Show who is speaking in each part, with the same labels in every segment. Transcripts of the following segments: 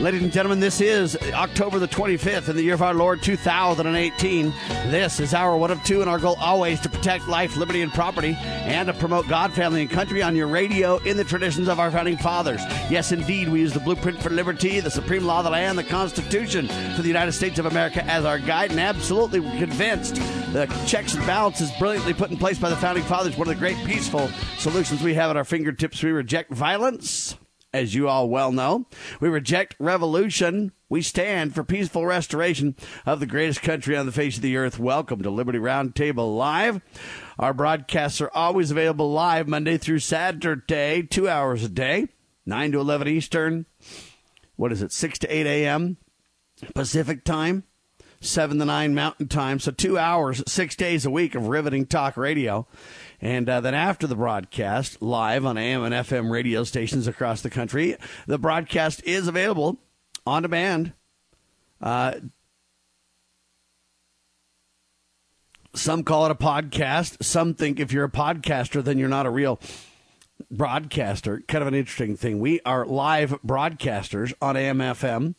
Speaker 1: Ladies and gentlemen, this is October the 25th in the year of our Lord 2018. This is our one of two, and our goal always to protect life, liberty, and property, and to promote God, family, and country on your radio in the traditions of our founding fathers. Yes, indeed, we use the blueprint for liberty, the supreme law of the land, the Constitution for the United States of America as our guide, and absolutely convinced the checks and balances brilliantly put in place by the founding fathers, one of the great peaceful solutions we have at our fingertips. We reject violence as you all well know. We reject revolution. We stand for peaceful restoration of the greatest country on the face of the earth. Welcome to Liberty Roundtable Live. Our broadcasts are always available live Monday through Saturday, two hours a day, 9 to 11 Eastern. What is it, 6 to 8 a.m. Pacific time, 7 to 9 Mountain time. So two hours, six days a week of riveting talk radio. And uh, then after the broadcast, live on AM and FM radio stations across the country, the broadcast is available on demand. Uh, some call it a podcast. Some think if you're a podcaster, then you're not a real broadcaster. Kind of an interesting thing. We are live broadcasters on AM, FM,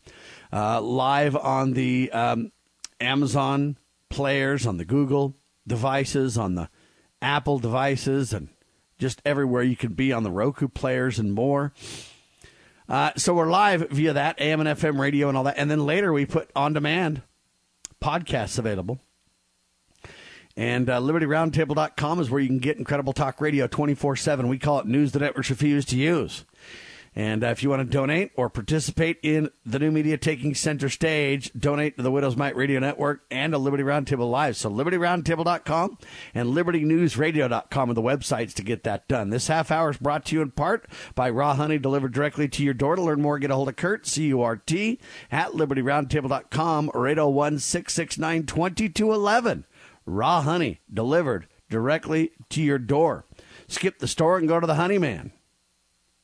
Speaker 1: uh, live on the um, Amazon players, on the Google devices, on the Apple devices and just everywhere you can be on the Roku players and more. Uh, so we're live via that AM and FM radio and all that, and then later we put on demand podcasts available. And uh, LibertyRoundtable.com is where you can get incredible talk radio 24 7. We call it news the networks refuse to use. And uh, if you want to donate or participate in the new media taking center stage, donate to the Widows Might Radio Network and to Liberty Roundtable Live. So libertyroundtable.com and libertynewsradio.com are the websites to get that done. This half hour is brought to you in part by Raw Honey delivered directly to your door. To learn more, get a hold of Kurt, C-U-R-T, at libertyroundtable.com or 801-669-2211. Raw Honey delivered directly to your door. Skip the store and go to the Honey Man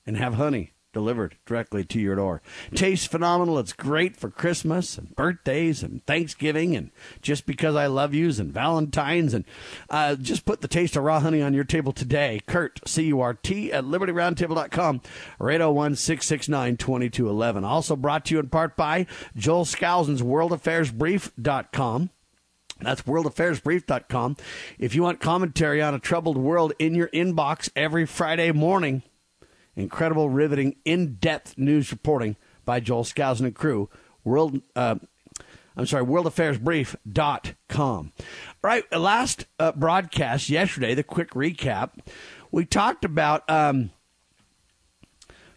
Speaker 1: and have honey delivered directly to your door. Tastes phenomenal. It's great for Christmas and birthdays and Thanksgiving and just because I love yous and Valentine's and uh, just put the taste of raw honey on your table today. Kurt, C-U-R-T at libertyroundtable.com or 801-669-2211. Also brought to you in part by Joel Skousen's worldaffairsbrief.com. That's worldaffairsbrief.com. If you want commentary on a troubled world in your inbox every Friday morning, Incredible, riveting, in depth news reporting by Joel Skousen and crew. World, uh, I'm sorry, worldaffairsbrief.com. All right, last uh, broadcast yesterday, the quick recap, we talked about um,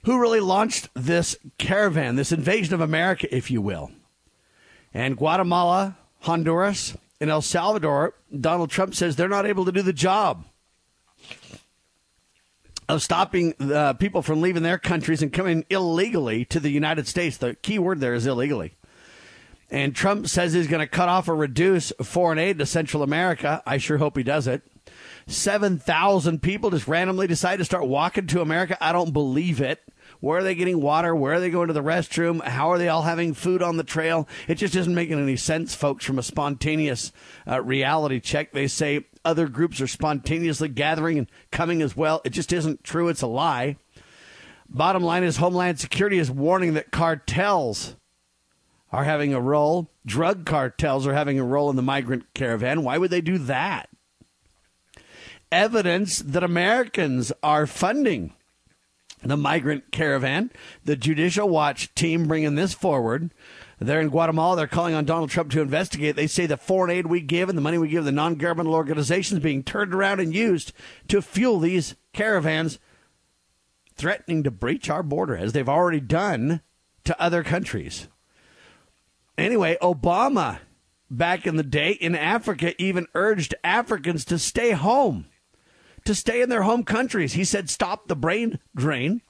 Speaker 1: who really launched this caravan, this invasion of America, if you will. And Guatemala, Honduras, and El Salvador, Donald Trump says they're not able to do the job of stopping uh, people from leaving their countries and coming illegally to the United States. The key word there is illegally. And Trump says he's going to cut off or reduce foreign aid to Central America. I sure hope he does it. 7,000 people just randomly decide to start walking to America. I don't believe it. Where are they getting water? Where are they going to the restroom? How are they all having food on the trail? It just isn't making any sense, folks, from a spontaneous uh, reality check. They say other groups are spontaneously gathering and coming as well. It just isn't true. It's a lie. Bottom line is Homeland Security is warning that cartels are having a role. Drug cartels are having a role in the migrant caravan. Why would they do that? Evidence that Americans are funding the migrant caravan. The Judicial Watch team bringing this forward. They're in Guatemala. They're calling on Donald Trump to investigate. They say the foreign aid we give and the money we give the non governmental organizations being turned around and used to fuel these caravans, threatening to breach our border, as they've already done to other countries. Anyway, Obama, back in the day in Africa, even urged Africans to stay home to stay in their home countries. He said, stop the brain drain.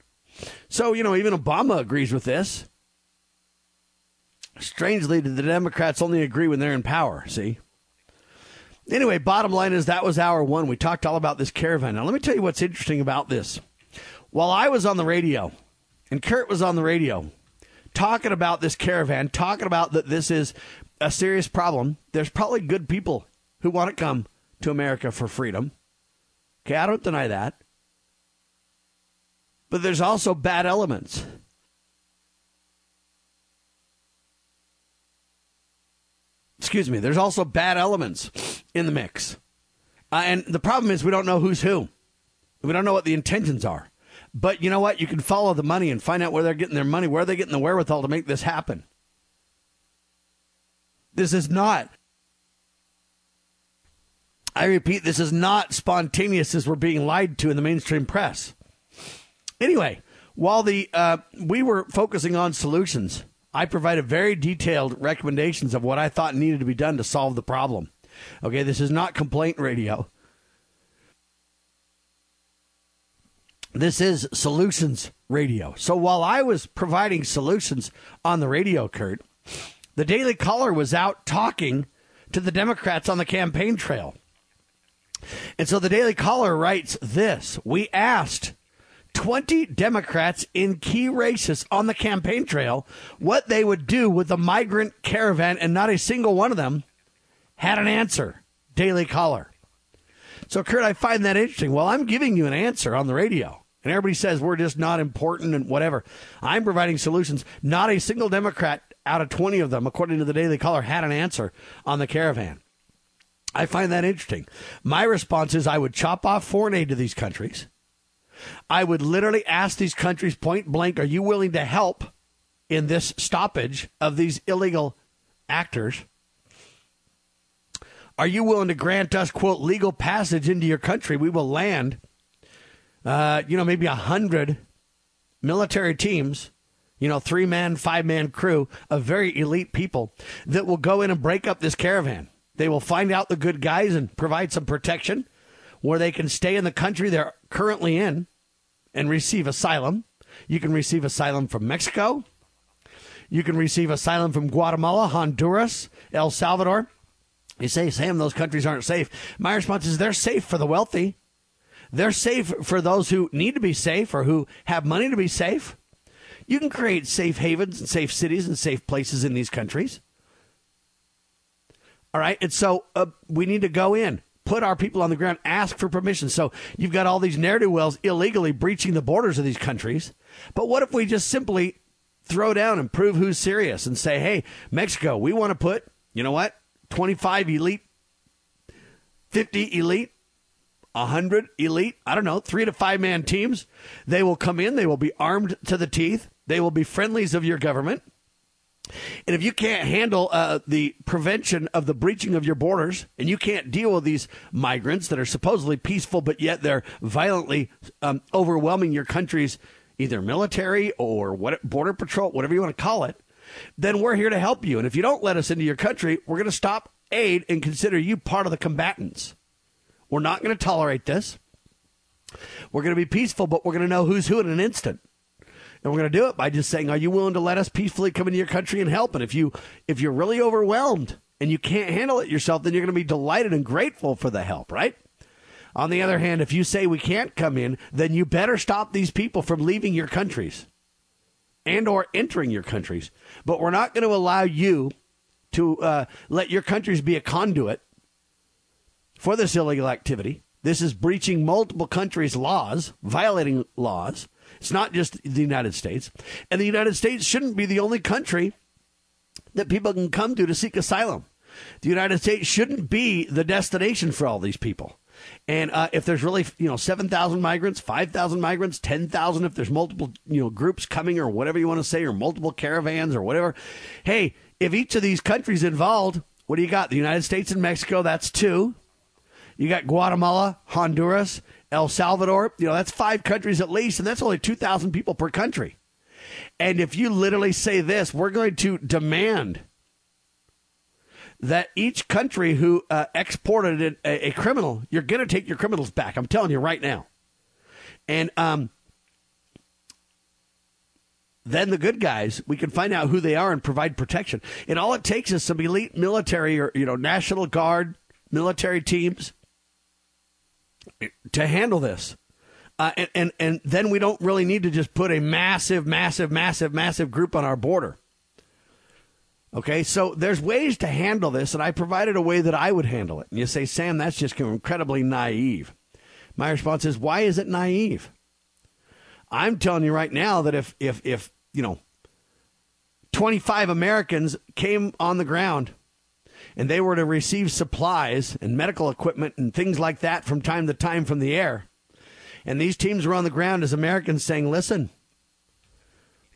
Speaker 1: So, you know, even Obama agrees with this. Strangely, the Democrats only agree when they're in power, see? Anyway, bottom line is that was hour one. We talked all about this caravan. Now, let me tell you what's interesting about this. While I was on the radio and Kurt was on the radio talking about this caravan, talking about that this is a serious problem, there's probably good people who want to come to America for freedom. Okay, I don't deny that. But there's also bad elements. Excuse me, there's also bad elements in the mix. Uh, and the problem is we don't know who's who. We don't know what the intentions are. But you know what? You can follow the money and find out where they're getting their money, where they're getting the wherewithal to make this happen. This is not, I repeat, this is not spontaneous as we're being lied to in the mainstream press. Anyway, while the uh, we were focusing on solutions, I provided very detailed recommendations of what I thought needed to be done to solve the problem. Okay, this is not complaint radio. This is solutions radio. So while I was providing solutions on the radio, Kurt, the Daily Caller was out talking to the Democrats on the campaign trail. And so the Daily Caller writes this We asked 20 Democrats in key races on the campaign trail what they would do with the migrant caravan, and not a single one of them had an answer. Daily Caller. So, Kurt, I find that interesting. Well, I'm giving you an answer on the radio, and everybody says we're just not important and whatever. I'm providing solutions. Not a single Democrat out of 20 of them, according to the Daily Caller, had an answer on the caravan. I find that interesting. My response is I would chop off foreign aid to these countries. I would literally ask these countries point blank, are you willing to help in this stoppage of these illegal actors? Are you willing to grant us, quote, legal passage into your country? We will land, uh, you know, maybe a hundred military teams, you know, three man, five man crew of very elite people that will go in and break up this caravan. They will find out the good guys and provide some protection where they can stay in the country they're currently in and receive asylum. You can receive asylum from Mexico. You can receive asylum from Guatemala, Honduras, El Salvador. You say, Sam, those countries aren't safe. My response is they're safe for the wealthy. They're safe for those who need to be safe or who have money to be safe. You can create safe havens and safe cities and safe places in these countries. All right. And so uh, we need to go in put our people on the ground, ask for permission. So you've got all these do wells illegally breaching the borders of these countries. But what if we just simply throw down and prove who's serious and say, hey, Mexico, we want to put, you know what, 25 elite, 50 elite, 100 elite, I don't know, three to five man teams. They will come in, they will be armed to the teeth, they will be friendlies of your government. And if you can't handle uh, the prevention of the breaching of your borders, and you can't deal with these migrants that are supposedly peaceful, but yet they're violently um, overwhelming your country's either military or what, border patrol, whatever you want to call it, then we're here to help you. And if you don't let us into your country, we're going to stop aid and consider you part of the combatants. We're not going to tolerate this. We're going to be peaceful, but we're going to know who's who in an instant. And we're going to do it by just saying, are you willing to let us peacefully come into your country and help? And if you if you're really overwhelmed and you can't handle it yourself, then you're going to be delighted and grateful for the help, right? On the other hand, if you say we can't come in, then you better stop these people from leaving your countries and or entering your countries. But we're not going to allow you to uh, let your countries be a conduit for this illegal activity. This is breaching multiple countries' laws, violating laws. It's not just the United States. And the United States shouldn't be the only country that people can come to to seek asylum. The United States shouldn't be the destination for all these people. And uh, if there's really, you know, 7,000 migrants, 5,000 migrants, 10,000, if there's multiple, you know, groups coming or whatever you want to say, or multiple caravans or whatever, hey, if each of these countries involved, what do you got? The United States and Mexico, that's two. You got Guatemala, Honduras, El Salvador, you know, that's five countries at least, and that's only 2,000 people per country. And if you literally say this, we're going to demand that each country who uh, exported a, a, criminal, you're going to take your criminals back. I'm telling you right now. And um, then the good guys, we can find out who they are and provide protection. And all it takes is some elite military or you know National Guard, military teams to handle this. Uh, and, and, and then we don't really need to just put a massive, massive, massive, massive group on our border. Okay, so there's ways to handle this, and I provided a way that I would handle it. And you say, Sam, that's just incredibly naive. My response is, why is it naive? I'm telling you right now that if if if you know 25 Americans came on the ground and they were to receive supplies and medical equipment and things like that from time to time from the air, and these teams were on the ground as Americans saying, "Listen,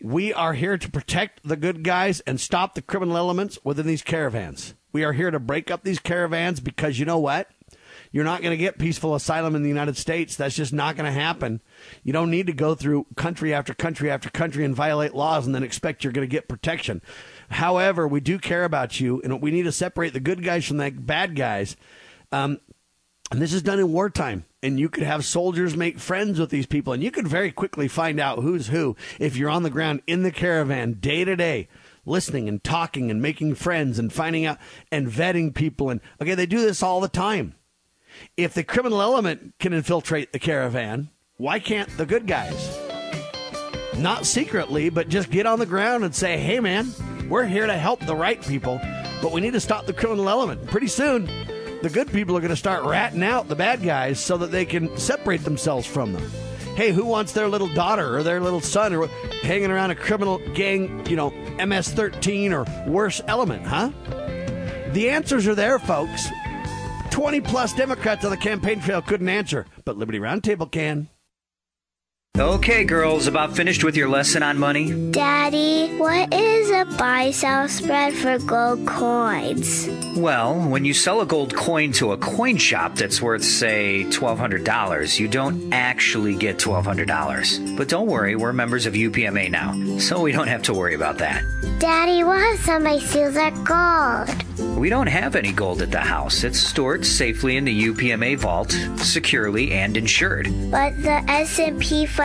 Speaker 1: we are here to protect the good guys and stop the criminal elements within these caravans. We are here to break up these caravans because you know what? You're not going to get peaceful asylum in the United States. That's just not going to happen. You don't need to go through country after country after country and violate laws and then expect you're going to get protection. However, we do care about you, and we need to separate the good guys from the bad guys. Um, and this is done in wartime. And you could have soldiers make friends with these people. And you could very quickly find out who's who if you're on the ground in the caravan day to day, listening and talking and making friends and finding out and vetting people. And okay, they do this all the time. If the criminal element can infiltrate the caravan, why can't the good guys? Not secretly, but just get on the ground and say, hey, man, we're here to help the right people, but we need to stop the criminal element. Pretty soon, the good people are going to start ratting out the bad guys so that they can separate themselves from them. Hey, who wants their little daughter or their little son or hanging around a criminal gang, you know, MS 13 or worse element, huh? The answers are there, folks. 20 plus Democrats on the campaign trail couldn't answer, but Liberty Roundtable can.
Speaker 2: Okay, girls, about finished with your lesson on money?
Speaker 3: Daddy, what is a buy sell spread for gold coins?
Speaker 2: Well, when you sell a gold coin to a coin shop that's worth, say, $1,200, you don't actually get $1,200. But don't worry, we're members of UPMA now, so we don't have to worry about that.
Speaker 3: Daddy, what if somebody steals our gold?
Speaker 2: We don't have any gold at the house. It's stored safely in the UPMA vault, securely and insured.
Speaker 3: But the S&P 500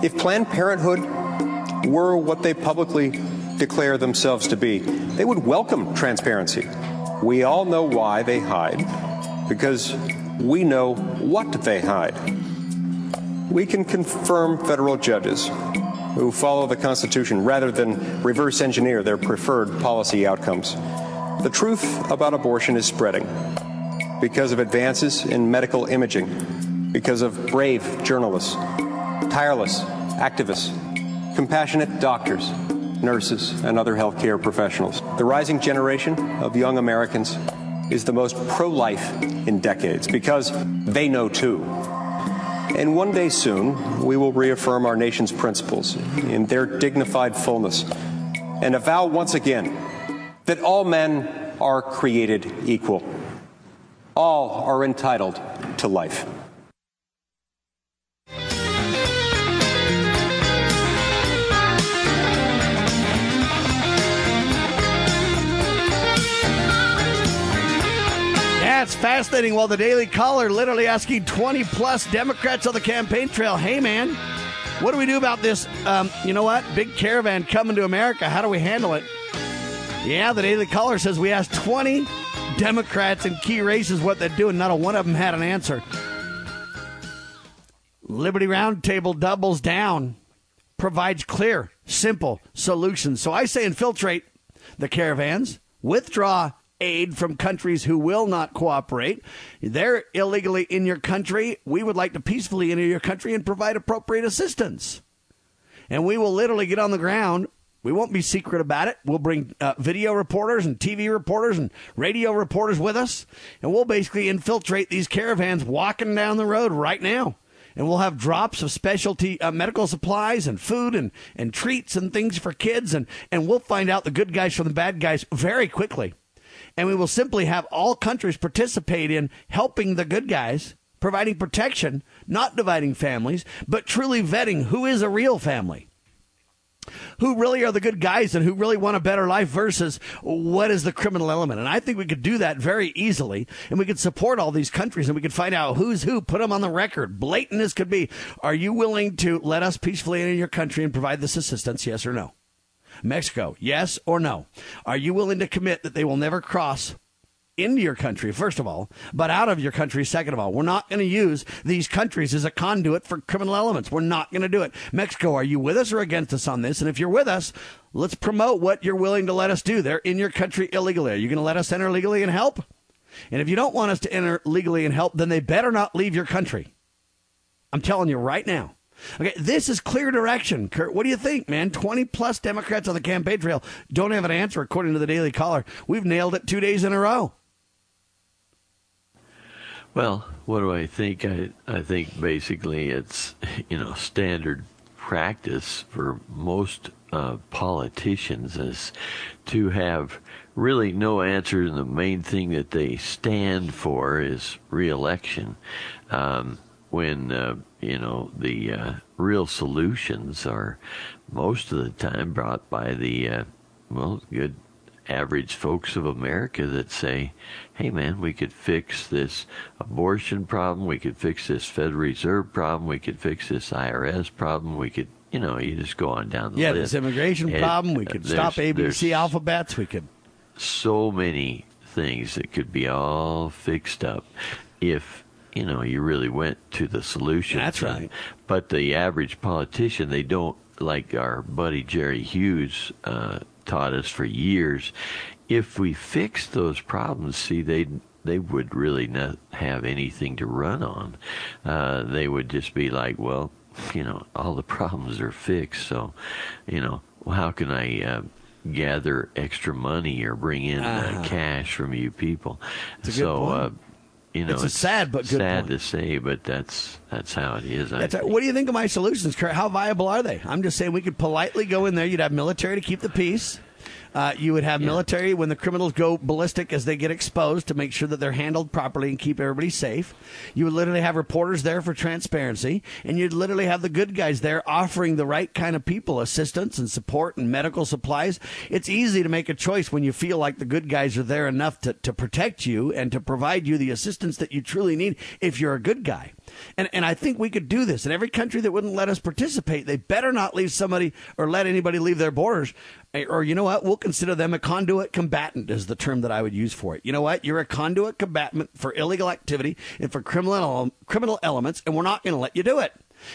Speaker 4: If Planned Parenthood were what they publicly declare themselves to be, they would welcome transparency. We all know why they hide, because we know what they hide. We can confirm federal judges who follow the Constitution rather than reverse engineer their preferred policy outcomes. The truth about abortion is spreading because of advances in medical imaging, because of brave journalists tireless activists, compassionate doctors, nurses, and other healthcare professionals. The rising generation of young Americans is the most pro life in decades because they know too. And one day soon, we will reaffirm our nation's principles in their dignified fullness and avow once again that all men are created equal. All are entitled to life.
Speaker 1: That's fascinating. Well, the Daily Caller literally asking 20 plus Democrats on the campaign trail, hey, man, what do we do about this? Um, you know what? Big caravan coming to America. How do we handle it? Yeah, the Daily Caller says we asked 20 Democrats in key races what they're doing. Not a one of them had an answer. Liberty Roundtable doubles down, provides clear, simple solutions. So I say infiltrate the caravans, withdraw aid from countries who will not cooperate. They're illegally in your country. We would like to peacefully enter your country and provide appropriate assistance. And we will literally get on the ground. We won't be secret about it. We'll bring uh, video reporters and TV reporters and radio reporters with us. And we'll basically infiltrate these caravans walking down the road right now and we'll have drops of specialty uh, medical supplies and food and, and treats and things for kids and, and we'll find out the good guys from the bad guys very quickly and we will simply have all countries participate in helping the good guys, providing protection, not dividing families, but truly vetting who is a real family who really are the good guys and who really want a better life versus what is the criminal element. And I think we could do that very easily. And we could support all these countries and we could find out who's who, put them on the record, blatant as could be. Are you willing to let us peacefully enter your country and provide this assistance? Yes or no? Mexico, yes or no? Are you willing to commit that they will never cross into your country, first of all, but out of your country, second of all. We're not going to use these countries as a conduit for criminal elements. We're not going to do it. Mexico, are you with us or against us on this? And if you're with us, let's promote what you're willing to let us do. They're in your country illegally. Are you going to let us enter legally and help? And if you don't want us to enter legally and help, then they better not leave your country. I'm telling you right now. Okay, this is clear direction. Kurt, what do you think, man? 20 plus Democrats on the campaign trail don't have an answer, according to the Daily Caller. We've nailed it two days in a row.
Speaker 5: Well, what do I think? I I think basically it's you know standard practice for most uh, politicians is to have really no answer, and the main thing that they stand for is reelection. Um, when uh, you know the uh, real solutions are most of the time brought by the uh, well good average folks of America that say, hey man, we could fix this abortion problem, we could fix this Federal Reserve problem, we could fix this IRS problem, we could, you know, you just go on down the
Speaker 1: yeah,
Speaker 5: list.
Speaker 1: this immigration
Speaker 5: And,
Speaker 1: problem, we
Speaker 5: uh,
Speaker 1: could stop ABC alphabets, we could.
Speaker 5: So many things that could be all fixed up if you know you really went to the solution.
Speaker 1: That's right.
Speaker 5: But the average politician, they don't like our buddy Jerry Hughes uh, taught us for years. If we fix those problems, see they they would really not have anything to run on. Uh, they would just be like, well, you know, all the problems are fixed. So, you know, how can I uh, gather extra money or bring in uh, cash from you people? so, uh, you know,
Speaker 1: It's a sad but good
Speaker 5: sad
Speaker 1: point.
Speaker 5: to say, but that's that's how it is. Think.
Speaker 1: what do you think of my solutions, Kurt? How viable are they? I'm just saying we could politely go in there. You'd have military to keep the peace. Uh, you would have military when the criminals go ballistic as they get exposed to make sure that they're handled properly and keep everybody safe. You would literally have reporters there for transparency, and you'd literally have the good guys there offering the right kind of people assistance and support and medical supplies. It's easy to make a choice when you feel like the good guys are there enough to, to protect you and to provide you the assistance that you truly need if you're a good guy. And, and I think we could do this. And every country that wouldn't let us participate, they better not leave somebody or let anybody leave their borders. Eh, Or you know what? We'll consider them a conduit combatant is the term that I would use for it. You know what? You're a conduit combatant for illegal activity and for criminal criminal elements, and we're not going to let you do it.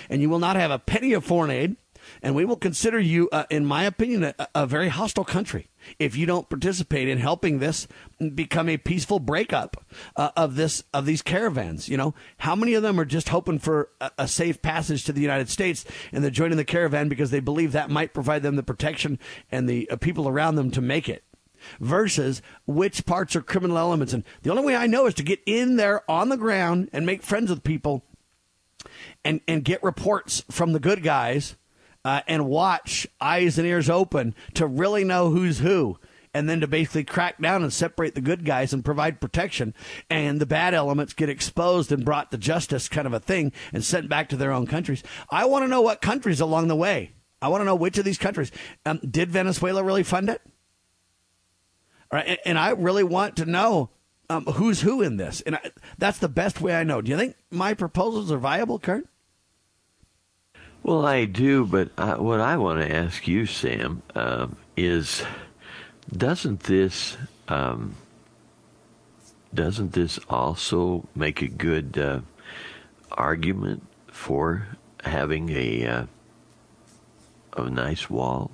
Speaker 1: And you will not have a penny of foreign aid. And we will consider you, uh, in my opinion, a, a very hostile country if you don't participate in helping this become a peaceful breakup uh, of this of these caravans. You know, how many of them are just hoping for a, a safe passage to the United States and they're joining the caravan because they believe that might provide them the protection and the uh, people around them to make it versus which parts are criminal elements. And the only way I know is to get in there on the ground and make friends with people and, and get reports from the good guys uh, and watch eyes and ears open to really know who's who. And then to basically crack down and separate the good guys and provide protection, and the bad elements get exposed and brought to justice, kind of a thing, and sent back to their own countries. I want to know what countries along the way. I want to know which of these countries um, did Venezuela really fund it? All right, and, and I really want to know um, who's who in this, and I, that's the best way I know. Do you think my proposals are viable, Kurt?
Speaker 5: Well, I do, but I, what I want to ask you, Sam, um, is doesn't this um, doesn't this also make a good uh, argument for having a uh, a nice wall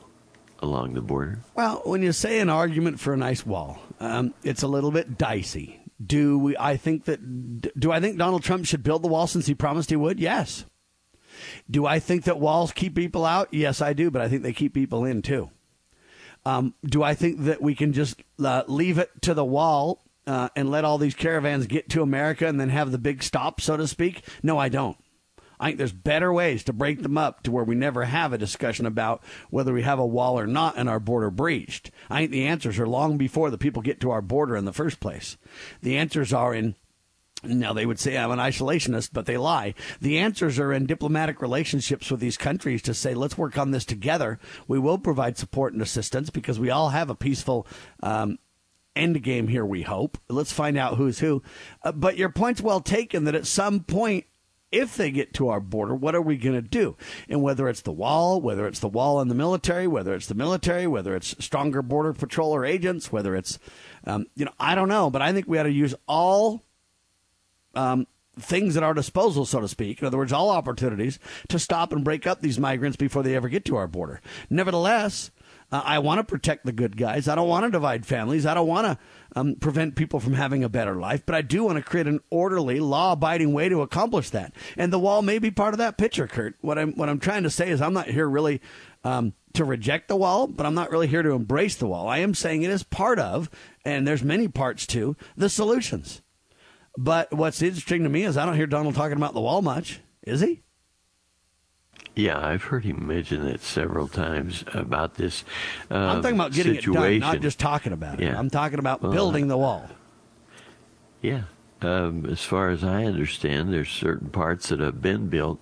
Speaker 5: along the border?
Speaker 1: Well, when you say an argument for a nice wall, um, it's a little bit dicey. Do we? I think that. Do I think Donald Trump should build the wall since he promised he would? Yes. Do I think that walls keep people out? Yes, I do, but I think they keep people in too. Um, do I think that we can just uh, leave it to the wall uh, and let all these caravans get to America and then have the big stop, so to speak? No, I don't. I think there's better ways to break them up to where we never have a discussion about whether we have a wall or not and our border breached. I think the answers are long before the people get to our border in the first place. The answers are in now, they would say I'm an isolationist, but they lie. The answers are in diplomatic relationships with these countries to say, let's work on this together. We will provide support and assistance because we all have a peaceful um, end game here, we hope. Let's find out who's who. Uh, but your point's well taken that at some point, if they get to our border, what are we going to do? And whether it's the wall, whether it's the wall and the military, whether it's the military, whether it's stronger border patrol or agents, whether it's, um, you know, I don't know, but I think we ought to use all um, things at our disposal, so to speak. In other words, all opportunities to stop and break up these migrants before they ever get to our border. Nevertheless, uh, I want to protect the good guys. I don't want to divide families. I don't want to um, prevent people from having a better life, but I do want to create an orderly, law-abiding way to accomplish that. And the wall may be part of that picture, Kurt. What I'm what I'm trying to say is I'm not here really um, to reject the wall, but I'm not really here to embrace the wall. I am saying it is part of, and there's many parts to the solutions. But what's interesting to me is I don't hear Donald talking about the wall much. Is he?
Speaker 5: Yeah, I've heard him mention it several times about this. Uh,
Speaker 1: I'm talking about getting
Speaker 5: situation.
Speaker 1: it done, not just talking about it.
Speaker 5: Yeah.
Speaker 1: I'm talking about
Speaker 5: Well,
Speaker 1: building the wall.
Speaker 5: Yeah. Um, as far as I understand, there's certain parts that have been built,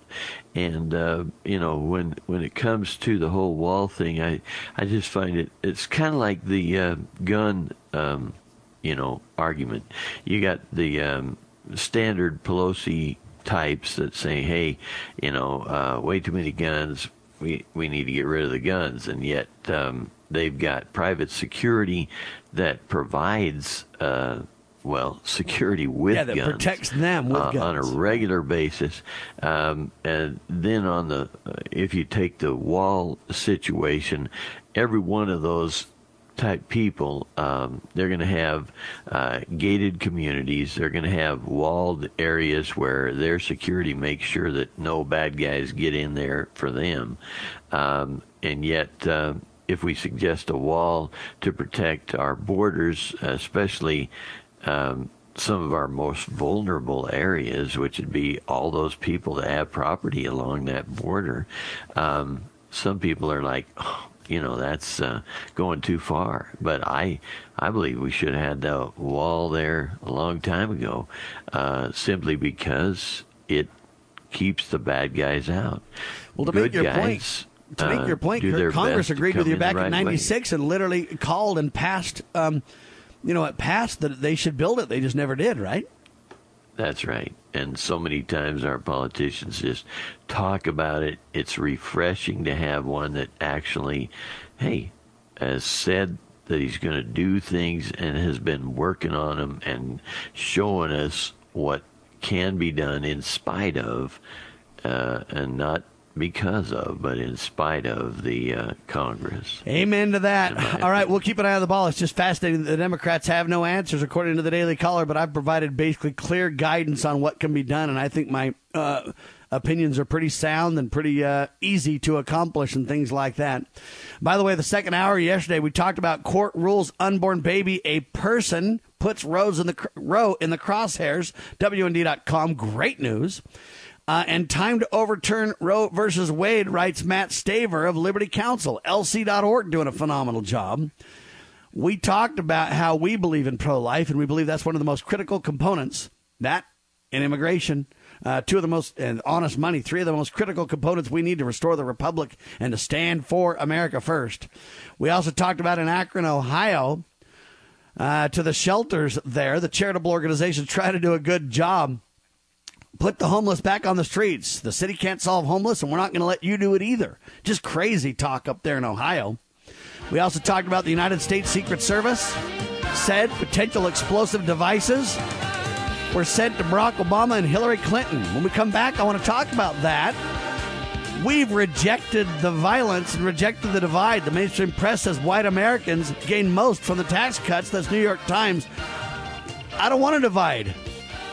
Speaker 5: and uh, you know when when it comes to the whole wall thing, I I just find it it's kind of like the uh, gun um, you know argument. You got the um, standard Pelosi types that say, hey, you know, uh, way too many guns. We we need to get rid of the guns, and yet um, they've got private security that provides. Uh, well, security with
Speaker 1: Yeah, that
Speaker 5: guns
Speaker 1: protects them with
Speaker 5: uh, on a regular basis, um, and then on the uh, if you take the wall situation, every one of those type people, um, they're going to have uh, gated communities. They're going to have walled areas where their security makes sure that no bad guys get in there for them. Um, and yet, uh, if we suggest a wall to protect our borders, especially um, some of our most vulnerable areas, which would be all those people that have property along that border, um, some people are like, oh, you know, that's uh, going too far. But I, I believe we should have had the wall there a long time ago, uh, simply because it keeps the bad guys out.
Speaker 1: Well, to
Speaker 5: Good
Speaker 1: make your
Speaker 5: guys,
Speaker 1: point, to
Speaker 5: uh,
Speaker 1: make your point,
Speaker 5: do
Speaker 1: Kurt, Congress agreed with you back in
Speaker 5: right
Speaker 1: '96 and literally called and passed. Um, you know, it passed that they should build it. They just never did, right?
Speaker 5: That's right. And so many times our politicians just talk about it. It's refreshing to have one that actually, hey, has said that he's going to do things and has been working on them and showing us what can be done in spite of, uh, and not because of, but in spite of the uh, Congress.
Speaker 1: Amen to that. All right, we'll keep an eye on the ball. It's just fascinating that the Democrats have no answers, according to the Daily Caller, but I've provided basically clear guidance on what can be done, and I think my uh, opinions are pretty sound and pretty uh, easy to accomplish and things like that. By the way, the second hour yesterday, we talked about court rules unborn baby, a person puts Rose in the cr- Roe in the crosshairs. WND.com. Great news. Uh, and time to overturn Roe versus Wade, writes Matt Staver of Liberty Counsel. LC.org doing a phenomenal job. We talked about how we believe in pro life, and we believe that's one of the most critical components. That and immigration, uh, two of the most, and honest money, three of the most critical components we need to restore the republic and to stand for America first. We also talked about in Akron, Ohio, uh, to the shelters there. The charitable organizations try to do a good job put the homeless back on the streets. The city can't solve homeless, and we're not going to let you do it either. Just crazy talk up there in Ohio. We also talked about the United States Secret Service said potential explosive devices were sent to Barack Obama and Hillary Clinton. When we come back, I want to talk about that. We've rejected the violence and rejected the divide. The mainstream press says white Americans gain most from the tax cuts. That's New York Times. I don't want to divide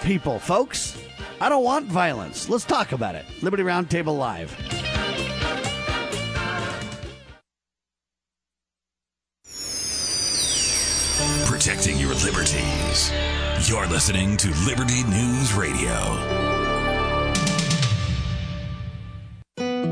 Speaker 1: people, folks. I don't want violence. Let's talk about it. Liberty Roundtable Live.
Speaker 6: Protecting your liberties. You're listening to Liberty News Radio.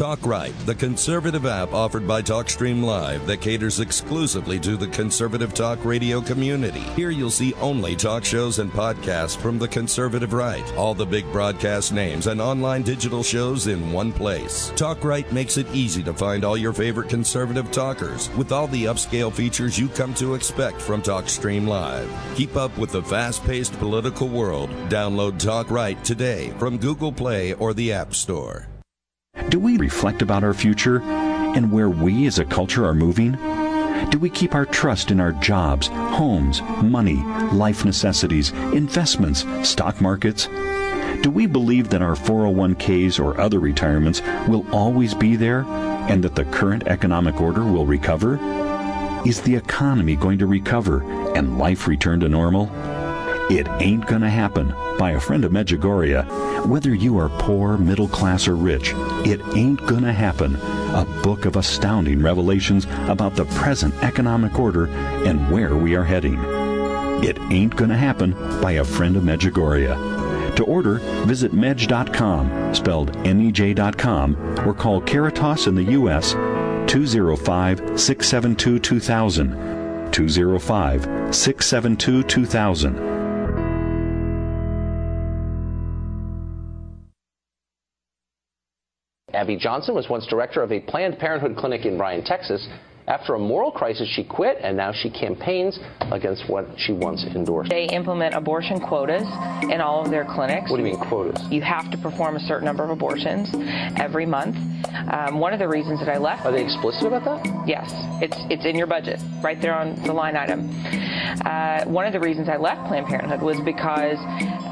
Speaker 7: Talk Right, the conservative app offered by TalkStream Live that caters exclusively to the conservative talk radio community. Here you'll see only talk shows and podcasts from the conservative right, all the big broadcast names and online digital shows in one place. Talk Right makes it easy to find all your favorite conservative talkers with all the upscale features you come to expect from TalkStream Live. Keep up with the fast-paced political world. Download Talk Right today from Google Play or the App Store.
Speaker 8: Do we reflect about our future and where we as a culture are moving? Do we keep our trust in our jobs, homes, money, life necessities, investments, stock markets? Do we believe that our 401ks or other retirements will always be there and that the current economic order will recover? Is the economy going to recover and life return to normal? It Ain't Gonna Happen by a friend of Medjugorje. Whether you are poor, middle class, or rich, It Ain't Gonna Happen, a book of astounding revelations about the present economic order and where we are heading. It Ain't Gonna Happen by a friend of Medjugorje. To order, visit mej.com, spelled M-E-J.com, or call Caritas in the U.S. 205-672-2000. 205-672-2000.
Speaker 9: Abby Johnson was once director of a Planned Parenthood clinic in Bryan, Texas. After a moral crisis, she quit, and now she campaigns against what she once endorsed.
Speaker 10: They implement abortion quotas in all of their clinics.
Speaker 9: What do you mean quotas?
Speaker 10: You have to perform a certain number of abortions every month. Um, one of the reasons that I left.
Speaker 9: Are they explicit about that?
Speaker 10: Yes, it's it's in your budget, right there on the line item. Uh, one of the reasons I left Planned Parenthood was because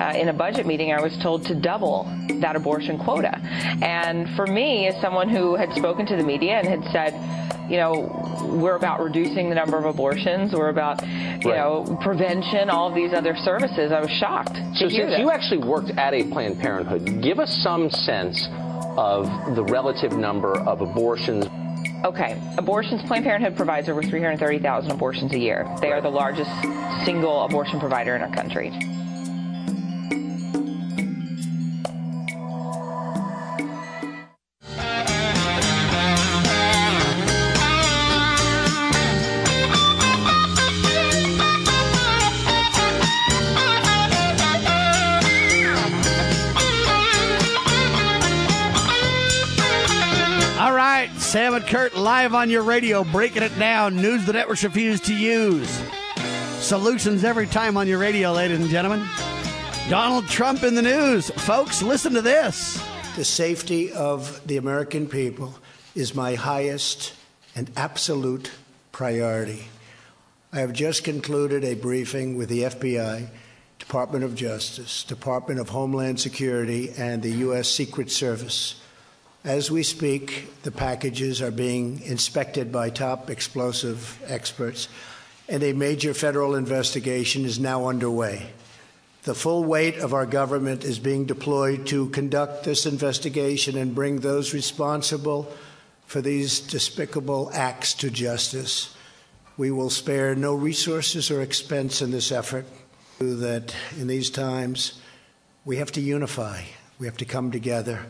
Speaker 10: uh, in a budget meeting I was told to double that abortion quota, and for me, as someone who had spoken to the media and had said you know, we're about reducing the number of abortions. We're about, you right. know, prevention, all of these other services. I was shocked.
Speaker 9: So since you actually worked at a Planned Parenthood, give us some sense of the relative number of abortions.
Speaker 10: Okay, abortions, Planned Parenthood provides over 330,000 abortions a year. They are the largest single abortion provider in our country.
Speaker 1: Live on your radio, breaking it down. News the networks refuse to use. Solutions every time on your radio, ladies and gentlemen. Donald Trump in the news. Folks, listen to this.
Speaker 11: The safety of the American people is my highest and absolute priority. I have just concluded a briefing with the FBI, Department of Justice, Department of Homeland Security, and the U.S. Secret Service. As we speak, the packages are being inspected by top explosive experts, and a major federal investigation is now underway. The full weight of our government is being deployed to conduct this investigation and bring those responsible for these despicable acts to justice. We will spare no resources or expense in this effort. That in these times, we have to unify, we have to come together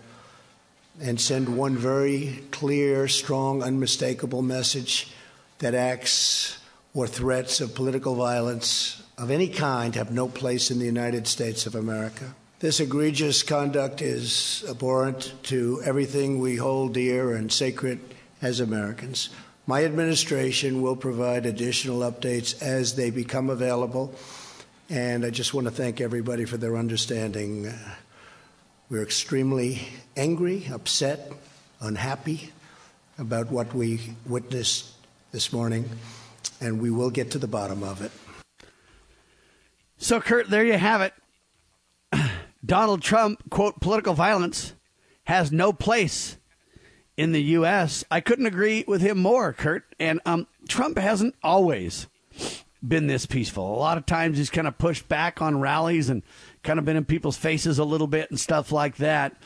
Speaker 11: and send one very clear, strong, unmistakable message that acts or threats of political violence of any kind have no place in the United States of America. This egregious conduct is abhorrent to everything we hold dear and sacred as Americans. My administration will provide additional updates as they become available. And I just want to thank everybody for their understanding. Uh, We're extremely angry, upset, unhappy about what we witnessed this morning, and we will get to the bottom of it.
Speaker 1: So, Kurt, there you have it. Donald Trump, quote, political violence has no place in the U.S. I couldn't agree with him more, Kurt. And um, Trump hasn't always been this peaceful. A lot of times he's kind of pushed back on rallies and kind of been in people's faces a little bit and stuff like that.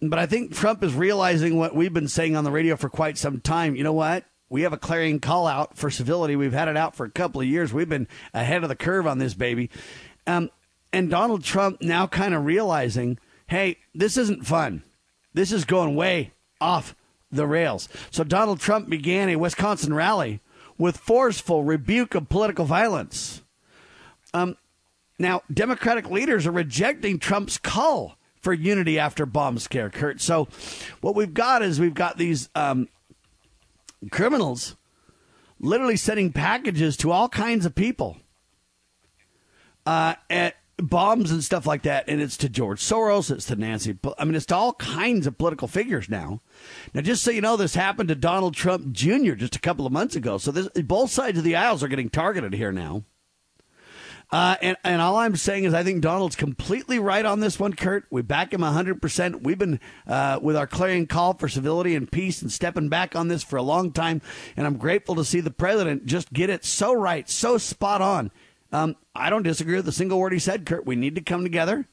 Speaker 1: But I think Trump is realizing what we've been saying on the radio for quite some time. You know what? We have a clarion call out for civility. We've had it out for a couple of years. We've been ahead of the curve on this baby. Um, and Donald Trump now kind of realizing, hey, this isn't fun. This is going way off the rails. So Donald Trump began a Wisconsin rally with forceful rebuke of political violence. Um, now, Democratic leaders are rejecting Trump's call for unity after bomb scare, Kurt. So, what we've got is we've got these um, criminals literally sending packages to all kinds of people uh, at bombs and stuff like that. And it's to George Soros, it's to Nancy. I mean, it's to all kinds of political figures now. Now, just so you know, this happened to Donald Trump Jr. just a couple of months ago. So this, both sides of the aisles are getting targeted here now. Uh, and, and all I'm saying is, I think Donald's completely right on this one, Kurt. We back him 100%. We've been uh, with our clarion call for civility and peace and stepping back on this for a long time. And I'm grateful to see the president just get it so right, so spot on. Um, I don't disagree with a single word he said, Kurt. We need to come together.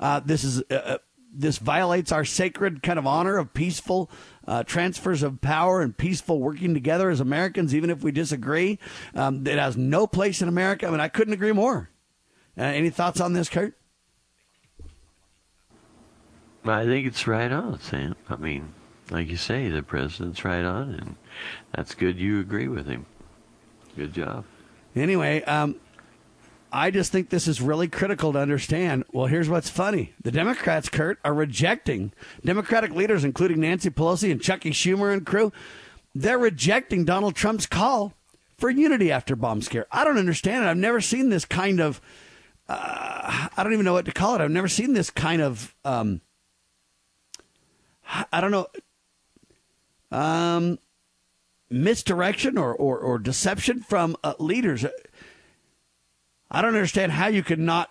Speaker 1: Uh, this is uh, uh, this violates our sacred kind of honor of peaceful uh, transfers of power and peaceful working together as Americans, even if we disagree. Um, it has no place in America. I mean, I couldn't agree more. Uh, any thoughts on this, Kurt?
Speaker 5: I think it's right on, Sam. I mean, like you say, the president's right on, and that's good you agree with him. Good job.
Speaker 1: Anyway, um, I just think this is really critical to understand. Well, here's what's funny. The Democrats, Kurt, are rejecting Democratic leaders, including Nancy Pelosi and Chuckie Schumer and crew. They're rejecting Donald Trump's call for unity after bomb scare. I don't understand it. I've never seen this kind of, uh, I don't even know what to call it. I've never seen this kind of, um, I don't know, um, misdirection or, or, or deception from uh, leaders. I don't understand how you could not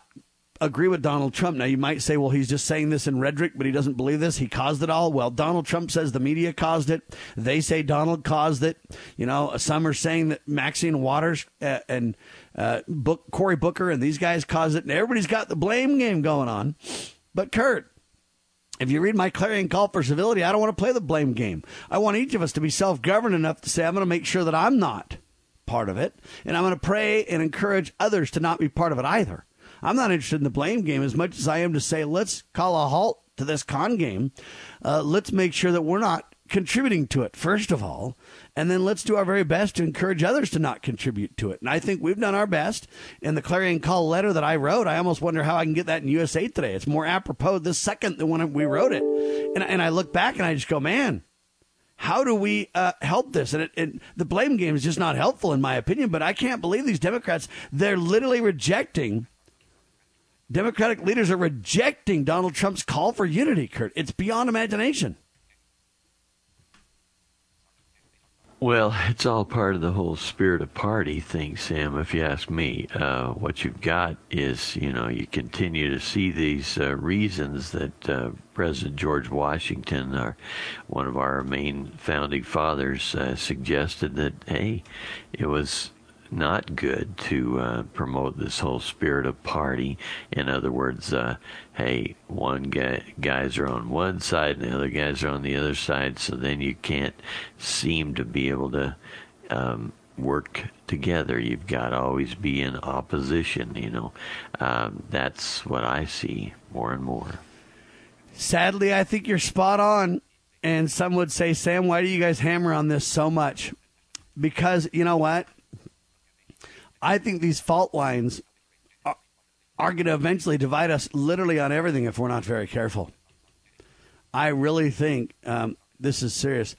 Speaker 1: agree with Donald Trump. Now, you might say, well, he's just saying this in rhetoric, but he doesn't believe this. He caused it all. Well, Donald Trump says the media caused it. They say Donald caused it. You know, some are saying that Maxine Waters uh, and uh, Book, Cory Booker and these guys caused it. And everybody's got the blame game going on. But, Kurt, if you read my clarion call for civility, I don't want to play the blame game. I want each of us to be self governed enough to say, I'm going to make sure that I'm not part of it. And I'm going to pray and encourage others to not be part of it either. I'm not interested in the blame game as much as I am to say, let's call a halt to this con game. Uh, let's make sure that we're not contributing to it, first of all. And then let's do our very best to encourage others to not contribute to it. And I think we've done our best. In the Clarion Call letter that I wrote, I almost wonder how I can get that in USA Today. It's more apropos this second than when we wrote it. And, and I look back and I just go, man, how do we uh, help this? And, it, and, the blame game is just not helpful, in my opinion. But I can't believe these Democrats, they're literally rejecting. Democratic leaders are rejecting Donald Trump's call for unity, Kurt. It's beyond imagination.
Speaker 5: Well, it's all part of the whole spirit of party thing, Sam. If you ask me, uh, what you've got is, you know, you continue to see these uh, reasons that uh, President George Washington, our, one of our main founding fathers, uh, suggested that, hey, it was not good to uh, promote this whole spirit of party. In other words, uh, hey, one guy guys are on one side and the other guys are on the other side, so then you can't seem to be able to um, work together. You've got to always be in opposition. You know, um, that's what I see more and more.
Speaker 1: Sadly, I think you're spot on. And some would say, Sam, why do you guys hammer on this so much? Because you know what? I think these fault lines are, are going to eventually divide us literally on everything if we're not very careful. I really think um, this is serious.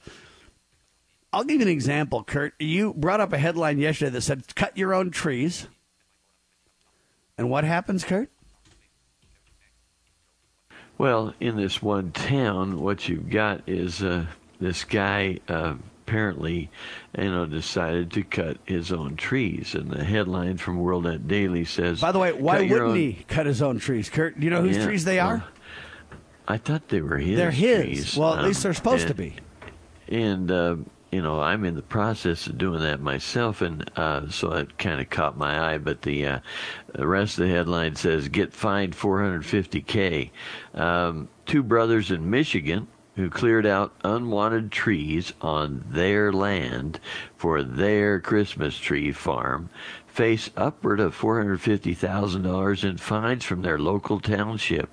Speaker 1: I'll give you an example, Kurt. You brought up a headline yesterday that said, cut your own trees. And what happens, Kurt?
Speaker 5: Well, in this one town, what you've got is uh, this guy uh, apparently, you know, decided to cut his own trees. And the headline from World Net Daily says,
Speaker 1: "By the way, why wouldn't own... he cut his own trees, Kurt? Do you know whose yeah, trees they are?"
Speaker 5: I thought they were his.
Speaker 1: They're his.
Speaker 5: Trees.
Speaker 1: Well, at um, least they're supposed and, to be.
Speaker 5: and uh, you know, I'm in the process of doing that myself, and uh, so it kind of caught my eye. But the, uh, the rest of the headline says, "Get fined 450k." Um, two brothers in Michigan who cleared out unwanted trees on their land for their Christmas tree farm face upward of $450,000 in fines from their local township.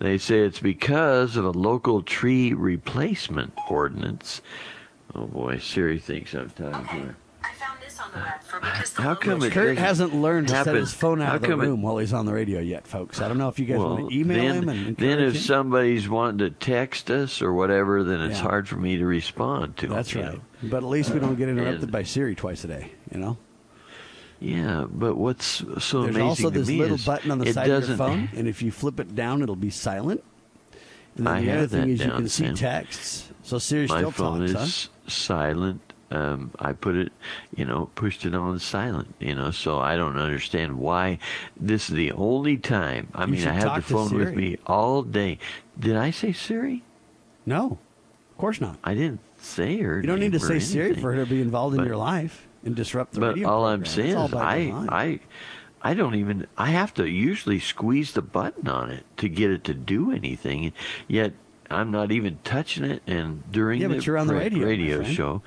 Speaker 5: They say it's because of a local tree replacement ordinance. Oh boy, Siri thinks I'm talking to her. How come it
Speaker 1: Kurt hasn't learned to set his phone out
Speaker 5: how
Speaker 1: of the
Speaker 5: come it-
Speaker 1: room while he's on the radio yet, folks. I don't know if you guys want to email
Speaker 5: then,
Speaker 1: him and
Speaker 5: then if
Speaker 1: him.
Speaker 5: somebody's wanting to text us or whatever, then it's
Speaker 1: Yeah.
Speaker 5: hard for me to respond to.
Speaker 1: That's
Speaker 5: you
Speaker 1: right.
Speaker 5: know.
Speaker 1: But at least we don't get interrupted
Speaker 5: And-
Speaker 1: by Siri twice a day. You know.
Speaker 5: Yeah, but what's so
Speaker 1: There's
Speaker 5: amazing
Speaker 1: also
Speaker 5: to
Speaker 1: this
Speaker 5: me
Speaker 1: little
Speaker 5: is
Speaker 1: button on the side of your phone, and if you flip it down, it'll be silent. And then
Speaker 5: I
Speaker 1: the other thing is you can see texts. So Siri
Speaker 5: My
Speaker 1: still
Speaker 5: phone
Speaker 1: talks,
Speaker 5: is
Speaker 1: huh?
Speaker 5: silent. Um, I put it, you know, pushed it on silent. You know, so I don't understand why. This is the only time. I
Speaker 1: You
Speaker 5: mean, I have the phone with me all day. Did I say Siri?
Speaker 1: No, of course not.
Speaker 5: I didn't say her.
Speaker 1: You don't need to say Siri for her to be involved in your life and disrupt the
Speaker 5: but
Speaker 1: radio.
Speaker 5: all I'm saying
Speaker 1: all
Speaker 5: is, I. I, I don't even. I have to usually squeeze the button on it to get it to do anything. Yet I'm not even touching it. And during
Speaker 1: Yeah,
Speaker 5: the
Speaker 1: but you're on the radio,
Speaker 5: radio show.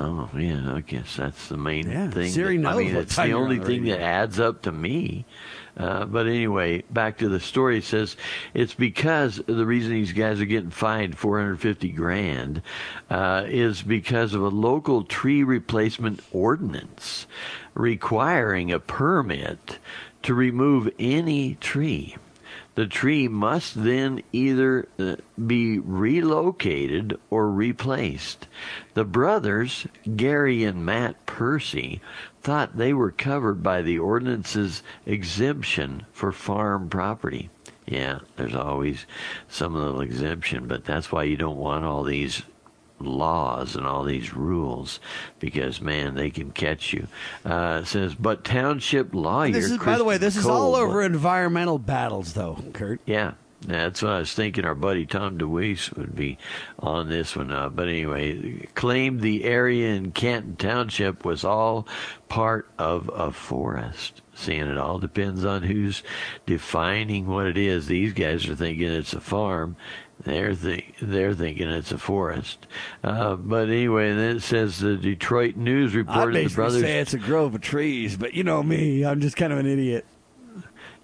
Speaker 5: Oh yeah, I guess that's the main
Speaker 1: Yeah,
Speaker 5: thing.
Speaker 1: Siri
Speaker 5: that-
Speaker 1: knows
Speaker 5: I mean, it's the only thing that adds up to me. Uh, but anyway, back to the story. It says it's because the reason these guys are getting fined 450 grand uh, is because of a local tree replacement ordinance requiring a permit to remove any tree. The tree must then either uh, be relocated or replaced. The brothers, Gary and Matt Percy, thought they were covered by the ordinance's exemption for farm property. Yeah, there's always some little exemption, but that's why you don't want all these laws and all these rules because man they can catch you uh, it says but township lawyer
Speaker 1: This is, by the way, this is all over environmental battles, though, Kurt.
Speaker 5: yeah, that's what I was thinking. Our buddy Tom DeWeese would be on this one. Uh, but anyway, claimed the area in Canton Township was all part of a forest. Seeing it all depends on who's defining what it is. These guys are thinking it's a farm. They're th- they're thinking it's a forest. Uh, but anyway, then it says the Detroit News
Speaker 1: I
Speaker 5: reported the
Speaker 1: basically
Speaker 5: brothers.
Speaker 1: say it's a grove of trees, but you know me, I'm just kind of an idiot.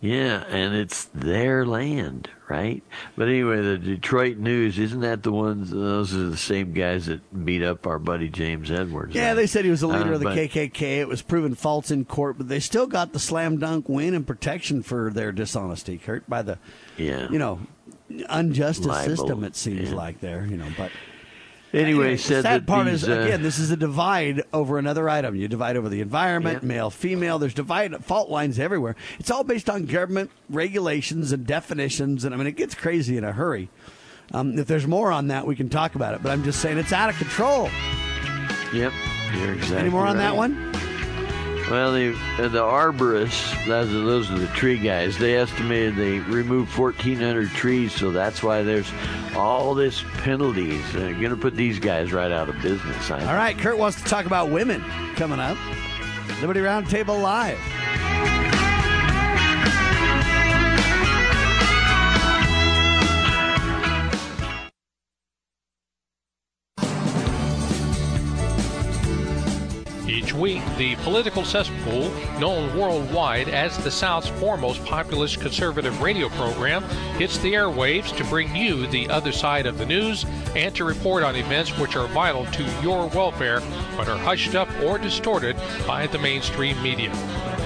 Speaker 5: Yeah, and it's their land, right? But anyway, the Detroit News isn't that the ones? Those are the same guys that beat up our buddy James Edwards.
Speaker 1: Yeah,
Speaker 5: right?
Speaker 1: they said he was the leader
Speaker 5: Uh,
Speaker 1: of the KKK. It was proven false in court, but they still got the slam dunk win and protection for their dishonesty, Kurt, by the
Speaker 5: Yeah.
Speaker 1: you know unjustice
Speaker 5: Libel,
Speaker 1: system. It seems
Speaker 5: yeah.
Speaker 1: like there, you know, but.
Speaker 5: Anyway,
Speaker 1: the
Speaker 5: said
Speaker 1: sad
Speaker 5: that
Speaker 1: part
Speaker 5: these,
Speaker 1: is
Speaker 5: uh,
Speaker 1: again, this is a divide over another item. You divide over the environment,
Speaker 5: Yeah.
Speaker 1: male, female. There's divide fault lines everywhere. It's all based on government regulations and definitions, and I mean it gets crazy in a hurry. Um, if there's more on that, we can talk about it. But I'm just saying it's out of control.
Speaker 5: Yep, you're exactly.
Speaker 1: Any more on that one?
Speaker 5: Well, the uh, the arborists, those are, the tree guys. They estimated they removed 1,400 trees, so that's why there's all this penalties. They're going to put these guys right out of business.
Speaker 1: All right, Kurt wants to talk about women coming up. Liberty Roundtable Live.
Speaker 12: Each week, the political cesspool, known worldwide as the South's foremost populist conservative radio program, hits the airwaves to bring you the other side of the news and to report on events which are vital to your welfare but are hushed up or distorted by the mainstream media.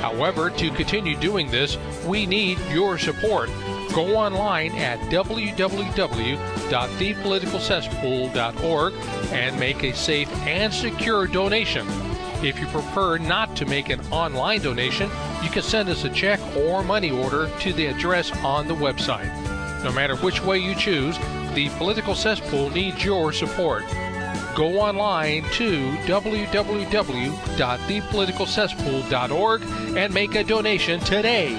Speaker 12: However, to continue doing this, we need your support. Go online at www.thepoliticalcesspool.org and make a safe and secure donation. If you prefer not to make an online donation, you can send us a check or money order to the address on the website. No matter which way you choose, the political cesspool needs your support. Go online to www.thepoliticalcesspool.org and make a donation today.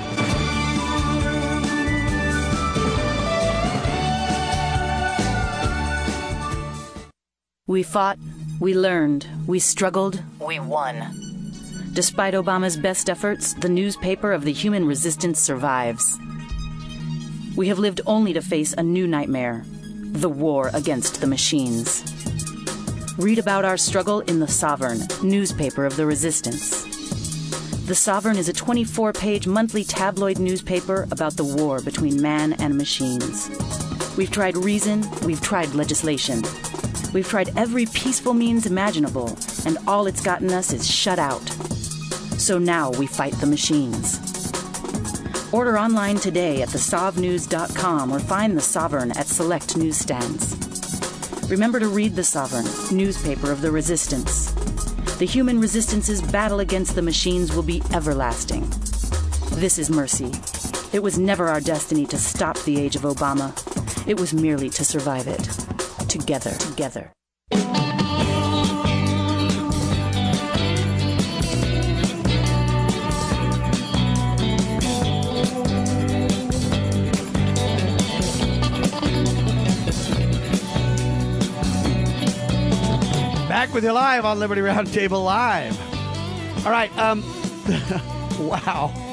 Speaker 13: We fought, we learned, we struggled, we won. Despite Obama's best efforts, the newspaper of the human resistance survives. We have lived only to face a new nightmare the war against the machines. Read about our struggle in The Sovereign, newspaper of the resistance. The Sovereign is a 24 page monthly tabloid newspaper about the war between man and machines. We've tried reason, we've tried legislation. We've tried every peaceful means imaginable, and all it's gotten us is shut out. So now we fight the machines. Order online today at thesovnews.com or find The Sovereign at select newsstands. Remember to read The Sovereign, newspaper of the resistance. The human resistance's battle against the machines will be everlasting. This is mercy. It was never our destiny to stop the age of Obama. It was merely to survive it. Together, together.
Speaker 1: Back with you live on Liberty Roundtable Live. All right, um, wow.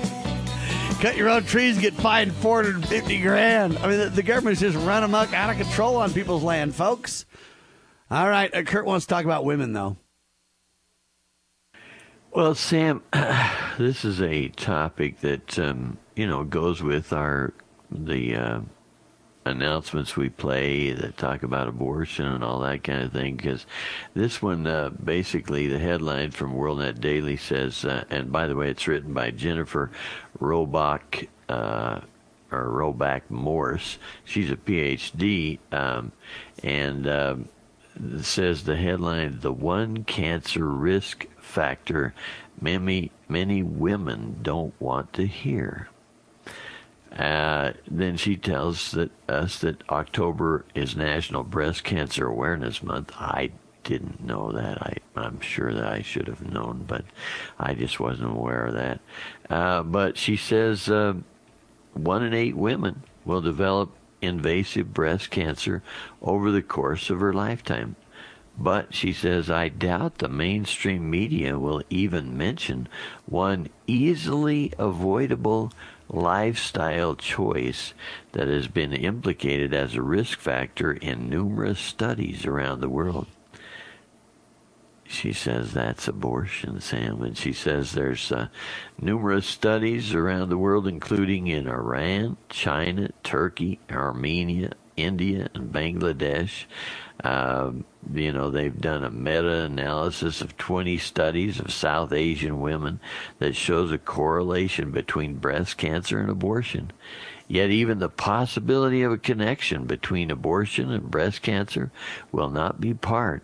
Speaker 1: Cut your own trees, get fined 450 grand. I mean, the, the government's just run amok out of control on people's land, folks. All right, uh, Kurt wants to talk about women, though.
Speaker 5: Well, Sam, this is a topic that um, you know goes with our the uh, announcements we play that talk about abortion and all that kind of thing. Because this one, uh, basically, the headline from WorldNet Daily says, uh, and by the way, it's written by Jennifer Roback. Uh, or Roback Morse. She's a PhD, um, and um, says the headline: "The one cancer risk factor many many women don't want to hear." Uh, then she tells that us that October is National Breast Cancer Awareness Month. I didn't know that. I, I'm sure that I should have known, but I just wasn't aware of that. Uh, but she says uh, one in eight women will develop invasive breast cancer over the course of her lifetime. But she says, I doubt the mainstream media will even mention one easily avoidable lifestyle choice that has been implicated as a risk factor in numerous studies around the world. She says that's abortion, Sam, and she says there's uh, numerous studies around the world, including in Iran, China, Turkey, Armenia, India, and Bangladesh. Uh, you know, they've done a meta analysis of 20 studies of South Asian women that shows a correlation between breast cancer and abortion. Yet, even the possibility of a connection between abortion and breast cancer will not be part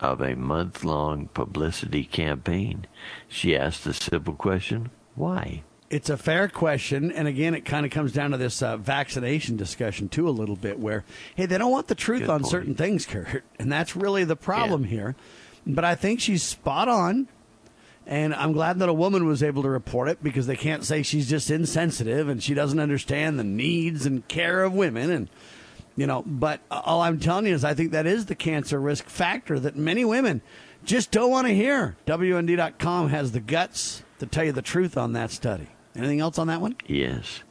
Speaker 5: of a month long publicity campaign. She asked the simple question why?
Speaker 1: It's a fair question, and again, it kind of comes down to this uh, vaccination discussion too, a little bit. Where hey, they don't want the truth
Speaker 5: Good
Speaker 1: on
Speaker 5: point.
Speaker 1: certain things, Kurt, and that's really the problem
Speaker 5: Yeah.
Speaker 1: here. But I think she's spot on, and I'm glad that a woman was able to report it because they can't say she's just insensitive and she doesn't understand the needs and care of women, and you know. But all I'm telling you is, I think that is the cancer risk factor that many women just don't want to hear. WND.com has the guts to tell you the truth on that study. Anything else on that one?
Speaker 5: Yes.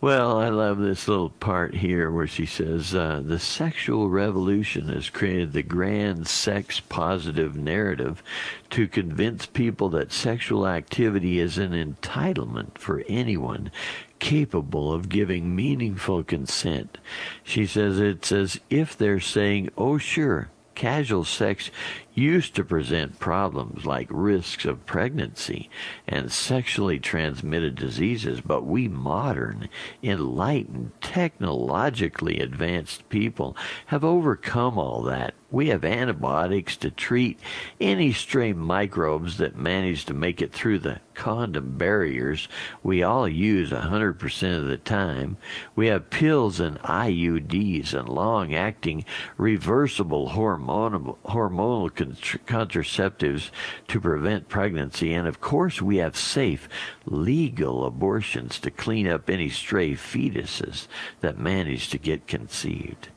Speaker 5: Well, I love this little part here where she says uh, the sexual revolution has created the grand sex positive narrative to convince people that sexual activity is an entitlement for anyone capable of giving meaningful consent. She says it's as if they're saying, oh, sure, casual sex used to present problems like risks of pregnancy and sexually transmitted diseases, but we modern, enlightened, technologically advanced people have overcome all that. We have antibiotics to treat any stray microbes that manage to make it through the condom barriers we all use 100% of the time. We have pills and IUDs and long acting reversible hormonal, hormonal contr- contraceptives to prevent pregnancy. And of course, we have safe, legal abortions to clean up any stray fetuses that manage to get conceived.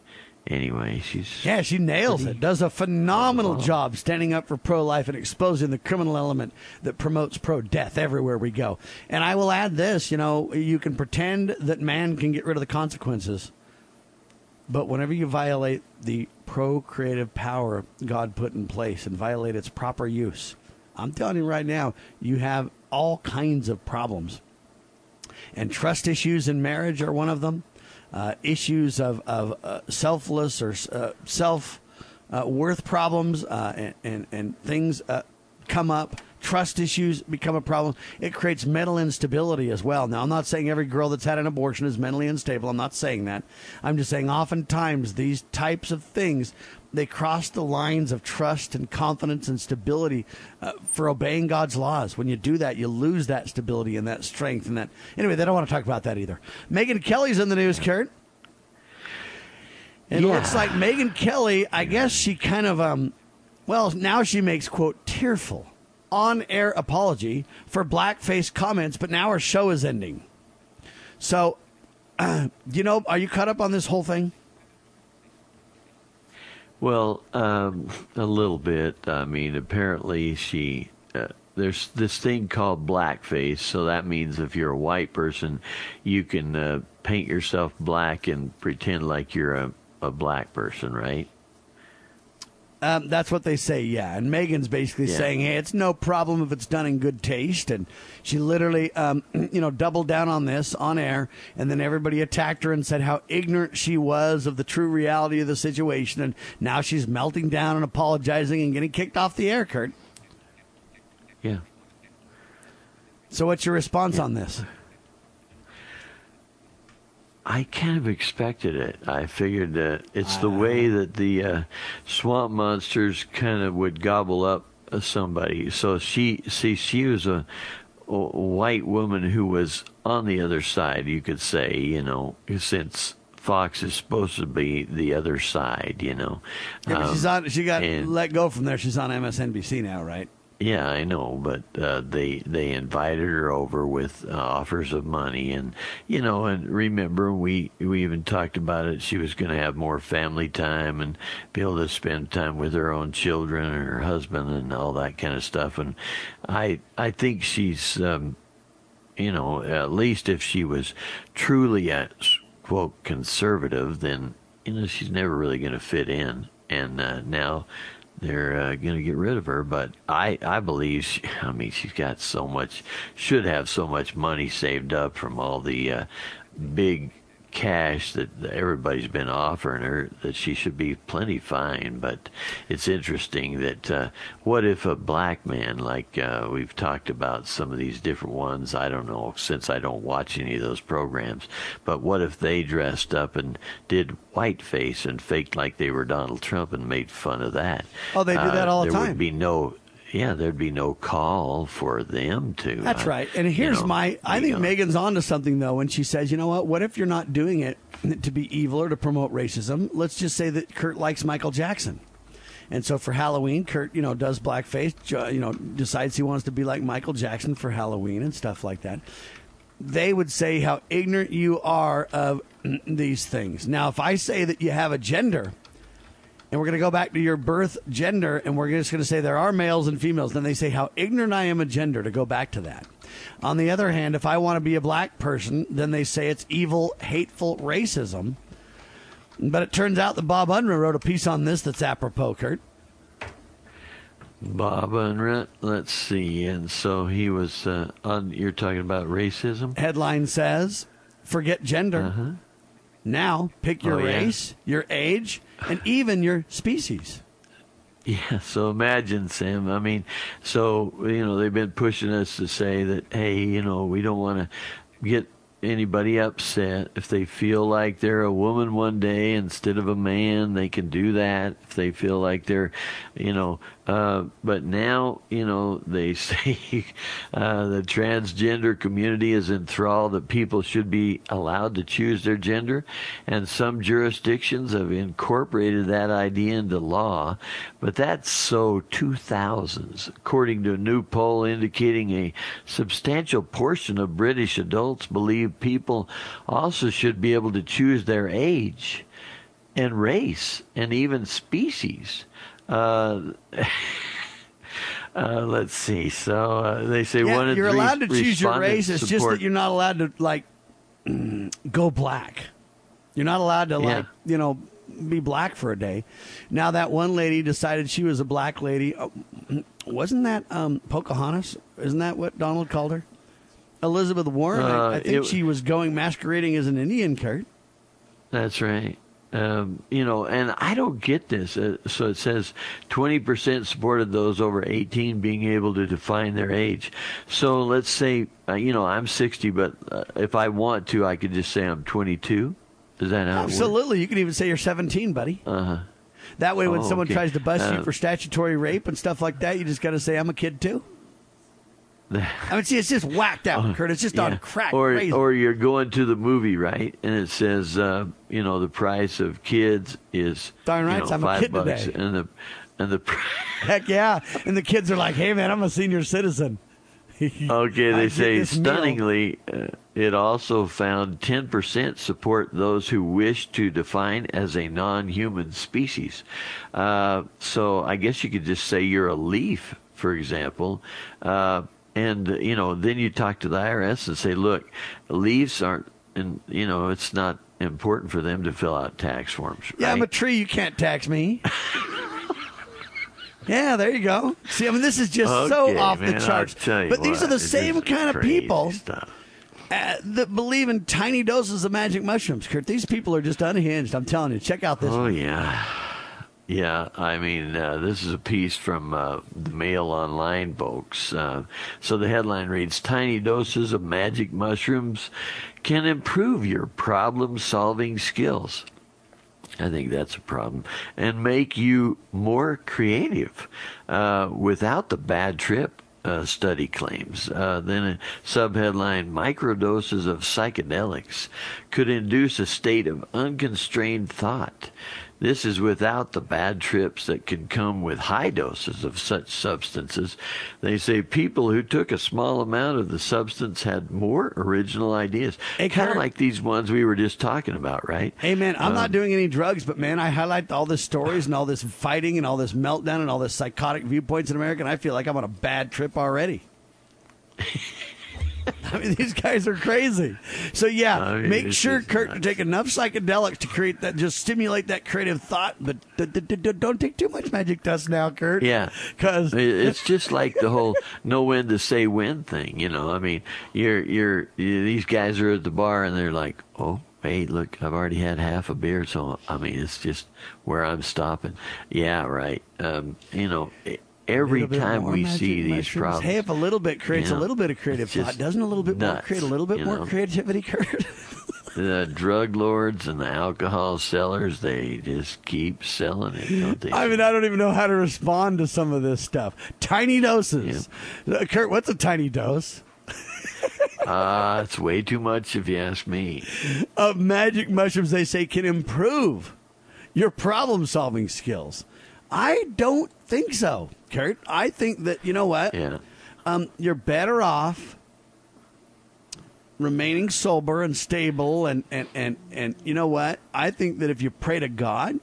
Speaker 5: Anyway, she's
Speaker 1: Yeah, she nails
Speaker 5: pretty-
Speaker 1: it. Does a phenomenal job standing up for pro life and exposing the criminal element that promotes pro death everywhere we go. And I will add this you know, you can pretend that man can get rid of the consequences, but whenever you violate the procreative power God put in place and violate its proper use, I'm telling you right now, you have all kinds of problems. And trust issues in marriage are one of them. Uh, issues of, of uh, selfless or uh, self uh, worth problems uh, and, and, and things uh, come up. Trust issues become a problem. It creates mental instability as well. Now, I'm not saying every girl that's had an abortion is mentally unstable. I'm not saying that. I'm just saying oftentimes these types of things they cross the lines of trust and confidence and stability uh, for obeying God's laws. When you do that, you lose that stability and that strength and that. Anyway, they don't want to talk about that either. Megyn Kelly's in the news, Kurt. It
Speaker 5: Yeah.
Speaker 1: looks like Megyn Kelly, I guess she kind of, um, well, now she makes, quote, tearful on air apology for blackface comments, but now her show is ending. So, you know, are you caught up on this whole thing?
Speaker 5: Well, um, a little bit. I mean, apparently she. Uh, there's this thing called blackface, so that means if you're a white person, you can uh, paint yourself black and pretend like you're a, a black person, right?
Speaker 1: Um, that's what they say, yeah. And Megyn's basically
Speaker 5: Yeah.
Speaker 1: saying, hey, it's no problem if it's done in good taste. And she literally, um, you know, doubled down on this on air. And then everybody attacked her and said how ignorant she was of the true reality of the situation. And now she's melting down and apologizing and getting kicked off the air, Kurt.
Speaker 5: Yeah.
Speaker 1: So what's your response on this?
Speaker 5: I kind of expected it. I figured that it's the way that the uh, swamp monsters kind of would gobble up uh, somebody. So she, see, she was a, a white woman who was on the other side, you could say, you know, since Fox is supposed to be the other side, you know.
Speaker 1: Yeah, but
Speaker 5: Um,
Speaker 1: she's on, she got
Speaker 5: and-
Speaker 1: let go from there. She's on MSNBC now, right?
Speaker 5: Yeah, I know, but uh, they they invited her over with uh, offers of money, and you know, and remember we we even talked about it. She was going to have more family time and be able to spend time with her own children and her husband and all that kind of stuff. And I I think she's, um, you know, at least if she was truly a quote conservative, then you know she's never really going to fit in. And uh, now they're uh, going to get rid of her. But I, I believe, she, I mean, she's got so much, should have so much money saved up from all the uh, big cash that everybody's been offering her that she should be plenty fine. But it's interesting that uh, what if a black man, like uh, we've talked about some of these different ones, I don't know, since I don't watch any of those programs, but what if they dressed up and did whiteface and faked like they were Donald Trump and made fun of that?
Speaker 1: Oh, they do that all the
Speaker 5: there
Speaker 1: time.
Speaker 5: would be no. Yeah, there'd be no call for them to.
Speaker 1: That's
Speaker 5: uh,
Speaker 1: right. And
Speaker 5: you
Speaker 1: here's
Speaker 5: know,
Speaker 1: my I think
Speaker 5: on-
Speaker 1: Megyn's onto something though when she says, you know what, what if you're not doing it to be evil or to promote racism? Let's just say that Kurt likes Michael Jackson. And so for Halloween, Kurt, you know, does blackface, you know, decides he wants to be like Michael Jackson for Halloween and stuff like that. They would say how ignorant you are of these things. Now, if I say that you have a gender, and we're going to go back to your birth gender, and we're just going to say there are males and females. Then they say how ignorant I am of gender to go back to that. On the other hand, if I want to be a black person, then they say it's evil, hateful racism. But it turns out that Bob Unruh wrote a piece on this that's apropos, Kurt.
Speaker 5: Bob Unruh, let's see. And so he was uh, on. You're talking about racism.
Speaker 1: Headline says, "Forget gender. Now pick your
Speaker 5: Uh-huh. Oh, yeah.
Speaker 1: race, your age, and even your species."
Speaker 5: Yeah, so imagine, Sam. I mean, so, you know, they've been pushing us to say that, hey, you know, we don't want to get anybody upset. If they feel like they're a woman one day instead of a man, they can do that. If they feel like they're, you know, uh, but now, you know, they say uh, the transgender community is enthralled that people should be allowed to choose their gender, and some jurisdictions have incorporated that idea into law. But that's so 2000s, according to a new poll indicating a substantial portion of British adults believe people also should be able to choose their age. and race and even species. Uh, uh, let's see. So uh, they say
Speaker 1: Yeah,
Speaker 5: one in
Speaker 1: you're allowed to choose your race. It's just that you're not allowed to like go black. You're not allowed to
Speaker 5: Yeah.
Speaker 1: like you know be black for a day. Now that one lady decided she was a black lady. Oh, wasn't that um, Pocahontas? Isn't that what Donald called her? Elizabeth Warren. I,
Speaker 5: Uh,
Speaker 1: I think
Speaker 5: it-
Speaker 1: she was going masquerading as an Indian, Kurt.
Speaker 5: That's right. Um, you know, and I don't get this. Uh, so it says 20% supported those over 18 being able to define their age. So let's say, uh, you know, I'm 60, but uh, if I want to, I could just say I'm 22. Is that how
Speaker 1: Absolutely. You can even say you're 17, buddy.
Speaker 5: Uh huh.
Speaker 1: That way, when
Speaker 5: Oh,
Speaker 1: someone
Speaker 5: okay.
Speaker 1: tries to bust you
Speaker 5: Uh,
Speaker 1: for statutory rape and stuff like that, you just got to say, I'm a kid too. I mean, see, it's just whacked out, Kurt. It's just on
Speaker 5: Yeah.
Speaker 1: crack.
Speaker 5: Or
Speaker 1: crazy.
Speaker 5: or you're going to the movie, right? And it says, uh, you know, the price of kids is
Speaker 1: Darn
Speaker 5: you know,
Speaker 1: I'm a
Speaker 5: five
Speaker 1: kid
Speaker 5: bucks,
Speaker 1: today.
Speaker 5: and the and the
Speaker 1: Heck yeah. And the kids are like, hey, man, I'm a senior citizen.
Speaker 5: Okay, they say stunningly, uh, it also found 10% support those who wish to define as a non human species. Uh, so I guess you could just say you're a leaf, for example. Uh, and, you know, then you talk to the IRS and say, look, leaves aren't, and, you know, it's not important for them to fill out tax forms.
Speaker 1: Yeah, I'm a tree. You can't tax me. yeah, there you go. See, I mean, this is just so off
Speaker 5: man,
Speaker 1: the charts. But these are the same kind of people
Speaker 5: stuff.
Speaker 1: uh, that believe in tiny doses of magic mushrooms, Kurt. These people are just unhinged. I'm telling you. Check out this.
Speaker 5: Oh
Speaker 1: one.
Speaker 5: yeah, yeah. I mean, uh, this is a piece from uh, the Mail Online, folks. Uh, so the headline reads: "Tiny doses of magic mushrooms can improve your problem-solving skills." I think that's a problem, and make you more creative uh, without the bad trip. Uh, study claims. Uh, then a subheadline: Microdoses of psychedelics could induce a state of unconstrained thought. This is without the bad trips that can come with high doses of such substances. They say people who took a small amount of the substance had more original ideas. kind of like these ones we were just talking about, right?
Speaker 1: Hey man, I'm
Speaker 5: Um,
Speaker 1: not doing any drugs, but man, I highlight all the stories and all this fighting and all this meltdown and all this psychotic viewpoints in America, and I feel like I'm on a bad trip already. I mean, these guys are crazy. So yeah,
Speaker 5: I mean,
Speaker 1: make sure Kurt to take enough psychedelics to create that, just stimulate that creative thought, but d- d- d- don't take too much magic dust now, Kurt.
Speaker 5: Yeah,
Speaker 1: because
Speaker 5: it's just like the whole know when to say when thing. You know, I mean, you're you're you, these guys are at the bar and they're like, oh. Hey, look! I've already had half a beer, so I mean, it's just where I'm stopping. Yeah, right. Um, you know, every time we see these
Speaker 1: mushrooms.
Speaker 5: problems,
Speaker 1: Hey, if a little bit creates
Speaker 5: you
Speaker 1: a little bit of
Speaker 5: creativity,
Speaker 1: thought, doesn't a little bit more create a little bit more
Speaker 5: know?
Speaker 1: creativity, Kurt?
Speaker 5: the drug lords and the alcohol sellers, they just keep selling it, don't they?
Speaker 1: I mean, I don't even know how to respond to some of this stuff. Tiny doses. Uh, Kurt, what's a tiny dose?
Speaker 5: Ah, it's way too much if you ask me.
Speaker 1: Of magic mushrooms, they say, can improve your problem solving skills. I don't think so, Kurt. I think that, you know what?
Speaker 5: Yeah.
Speaker 1: Um, you're better off remaining sober and stable and, and, and, and you know what? I think that if you pray to God,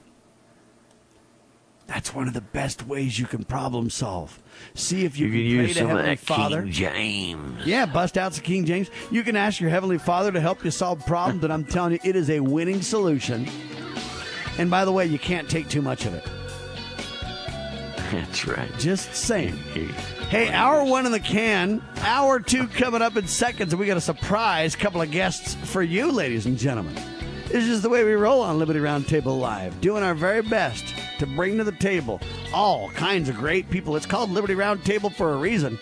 Speaker 1: that's one of the best ways you can problem solve. See if you,
Speaker 5: You can
Speaker 1: pray
Speaker 5: use some of
Speaker 1: Heavenly
Speaker 5: that
Speaker 1: Father.
Speaker 5: King James.
Speaker 1: Yeah, bust out some King James. You can ask your Heavenly Father to help you solve problems, and I'm telling you, it is a winning solution. And by the way, you can't take too much of it.
Speaker 5: That's right.
Speaker 1: Just saying. Hey, hour one in the can. Hour two coming up in seconds, and we got a surprise couple of guests for you, ladies and gentlemen. This is the way we roll on Liberty Roundtable Live, doing our very best to bring to the table all kinds of great people. It's called Liberty Roundtable for a reason.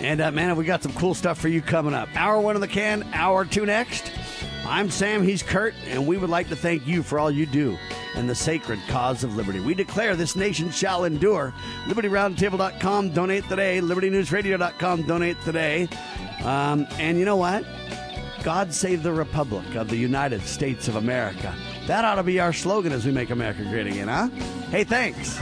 Speaker 1: And uh, man, we got some cool stuff for you coming up. Hour one in the can, hour two next. I'm Sam, he's Kurt, and we would like to thank you for all you do in the sacred cause of liberty. We declare this nation shall endure. LibertyRoundtable.com, donate today. LibertyNewsRadio.com, donate today. Um, and you know what? God save the Republic of the United States of America. That ought to be our slogan as we make America great again, huh? Hey, thanks.